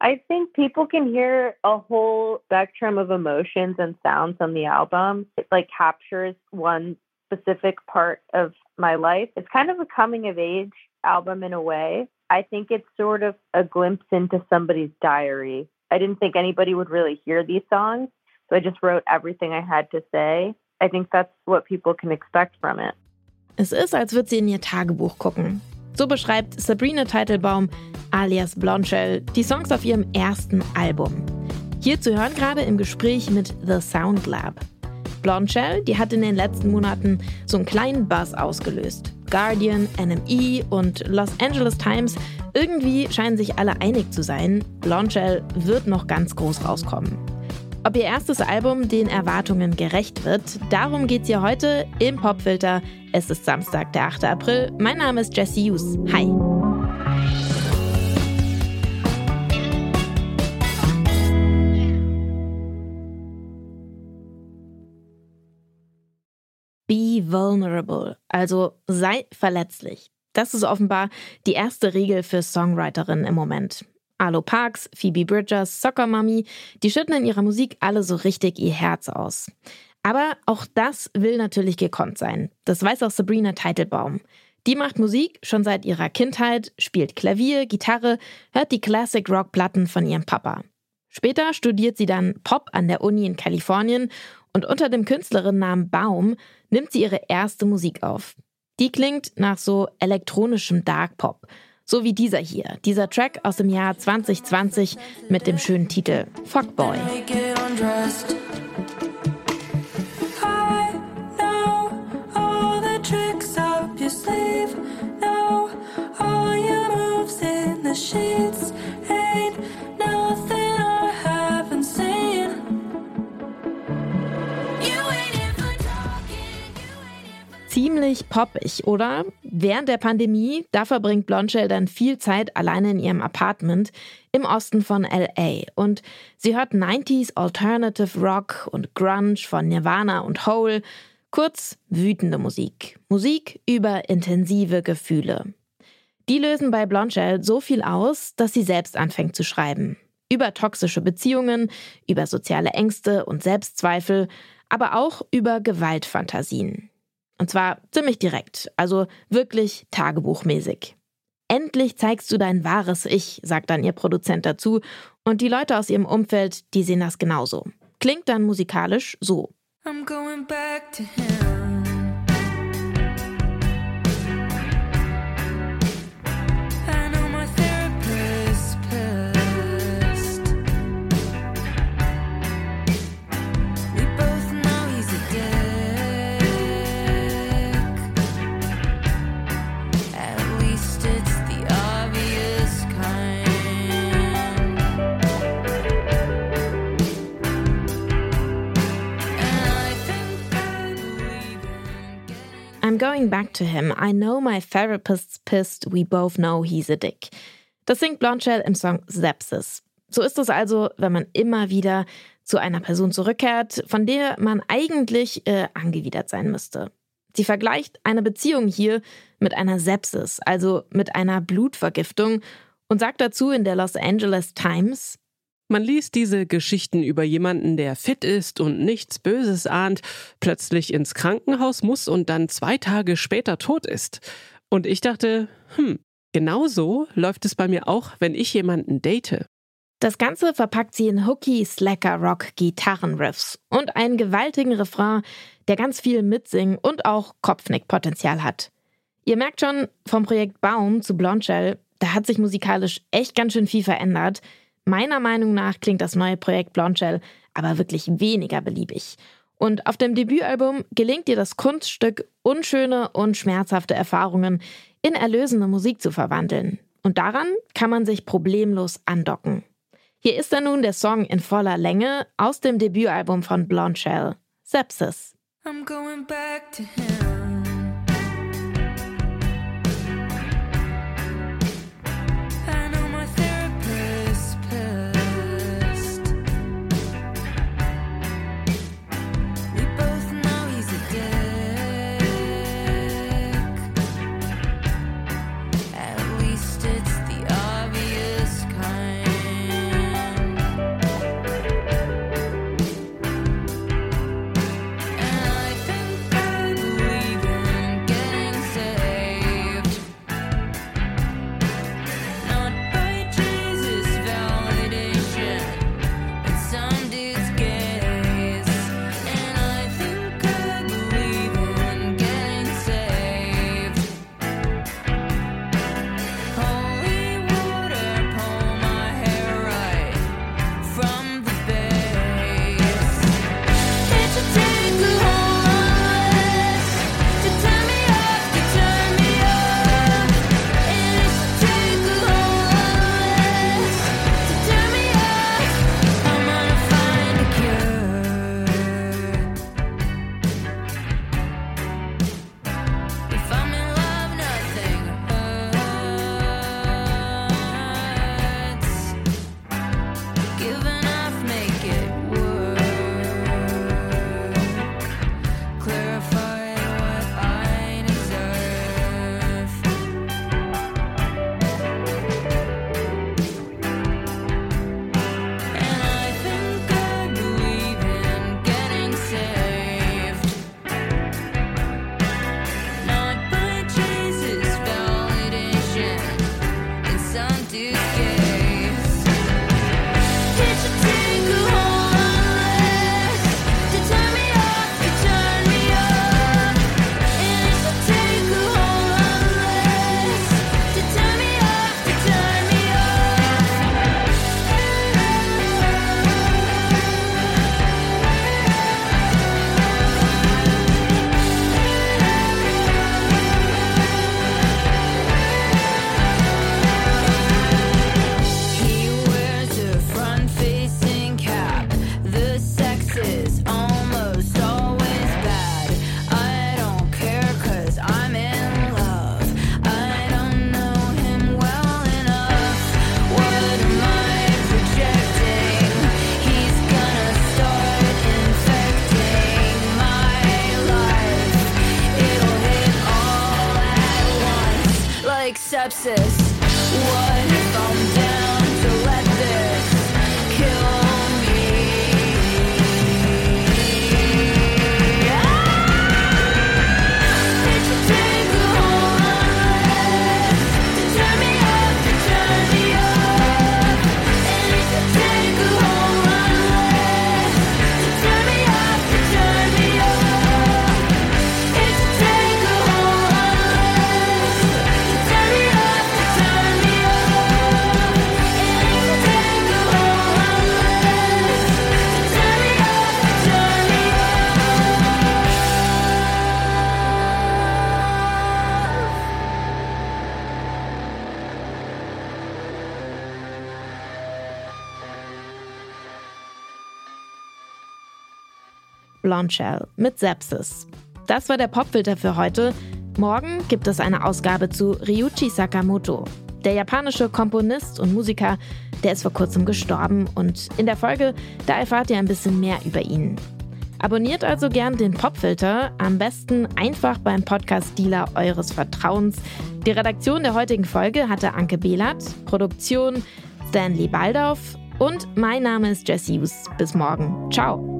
I think people can hear a whole spectrum of emotions and sounds on the album. It like captures one specific part of my life. It's kind of a coming of age album in a way. I think it's sort of a glimpse into somebody's diary. I didn't think anybody would really hear these songs, so I just wrote everything I had to say. I think that's what people can expect from it. Es ist, als würde sie in ihr Tagebuch gucken. So beschreibt Sabrina Teitelbaum alias Blondshell die Songs auf ihrem ersten Album. Hier zu hören gerade im Gespräch mit The Sound Lab. Blondshell, die hat in den letzten Monaten so einen kleinen Buzz ausgelöst. Guardian, NME und Los Angeles Times, irgendwie scheinen sich alle einig zu sein, Blondshell wird noch ganz groß rauskommen. Ob ihr erstes Album den Erwartungen gerecht wird, darum geht's hier heute im Popfilter. Es ist Samstag, der 8. April. Mein Name ist Jesse Hughes. Hi. Be vulnerable, also sei verletzlich. Das ist offenbar die erste Regel für Songwriterinnen im Moment. Arlo Parks, Phoebe Bridgers, Soccer Mommy, die schütten in ihrer Musik alle so richtig ihr Herz aus. Aber auch das will natürlich gekonnt sein. Das weiß auch Sabrina Teitelbaum. Die macht Musik schon seit ihrer Kindheit, spielt Klavier, Gitarre, hört die Classic Rock Platten von ihrem Papa. Später studiert sie dann Pop an der Uni in Kalifornien und unter dem Künstlerinnennamen Baum nimmt sie ihre erste Musik auf. Die klingt nach so elektronischem Dark Pop. So wie dieser hier, dieser Track aus dem Jahr 2020 mit dem schönen Titel Fuckboy. sheets. Ziemlich poppig, oder? Während der Pandemie, da verbringt Blondshell dann viel Zeit alleine in ihrem Apartment im Osten von LA und sie hört 90s Alternative Rock und Grunge von Nirvana und Hole, kurz wütende Musik. Musik über intensive Gefühle. Die lösen bei Blondshell so viel aus, dass sie selbst anfängt zu schreiben. Über toxische Beziehungen, über soziale Ängste und Selbstzweifel, aber auch über Gewaltfantasien. Und zwar ziemlich direkt, also wirklich tagebuchmäßig. Endlich zeigst du dein wahres Ich, sagt dann ihr Produzent dazu, und die Leute aus ihrem Umfeld, die sehen das genauso. Klingt dann musikalisch so. I'm going back to him. Going back to him. I know my therapist's pissed. We both know he's a dick. Das singt Blondshell im Song Sepsis. So ist es also, wenn man immer wieder zu einer Person zurückkehrt, von der man eigentlich äh, angewidert sein müsste. Sie vergleicht eine Beziehung hier mit einer Sepsis, also mit einer Blutvergiftung, und sagt dazu in der Los Angeles Times, man liest diese Geschichten über jemanden, der fit ist und nichts Böses ahnt, plötzlich ins Krankenhaus muss und dann zwei Tage später tot ist. Und ich dachte, hm, genau so läuft es bei mir auch, wenn ich jemanden date. Das Ganze verpackt sie in hooky Slacker Rock Gitarrenriffs und einen gewaltigen Refrain, der ganz viel Mitsingen und auch Kopfnickpotenzial hat. Ihr merkt schon, vom Projekt Baum zu Blondshell, da hat sich musikalisch echt ganz schön viel verändert. Meiner Meinung nach klingt das neue Projekt Blondshell aber wirklich weniger beliebig. Und auf dem Debütalbum gelingt ihr das Kunststück, unschöne und schmerzhafte Erfahrungen in erlösende Musik zu verwandeln. Und daran kann man sich problemlos andocken. Hier ist er nun der Song in voller Länge aus dem Debütalbum von Blondshell, Sepsis. I'm going back to him. synapses. Blondshell mit Sepsis. Das war der Popfilter für heute. Morgen gibt es eine Ausgabe zu Ryuichi Sakamoto. Der japanische Komponist und Musiker, der ist vor kurzem gestorben und in der Folge, da erfahrt ihr ein bisschen mehr über ihn. Abonniert also gern den Popfilter, am besten einfach beim Podcast-Dealer eures Vertrauens. Die Redaktion der heutigen Folge hatte Anke Behlert, Produktion Stanley Baldauf und mein Name ist Jess Hughes. Bis morgen. Ciao.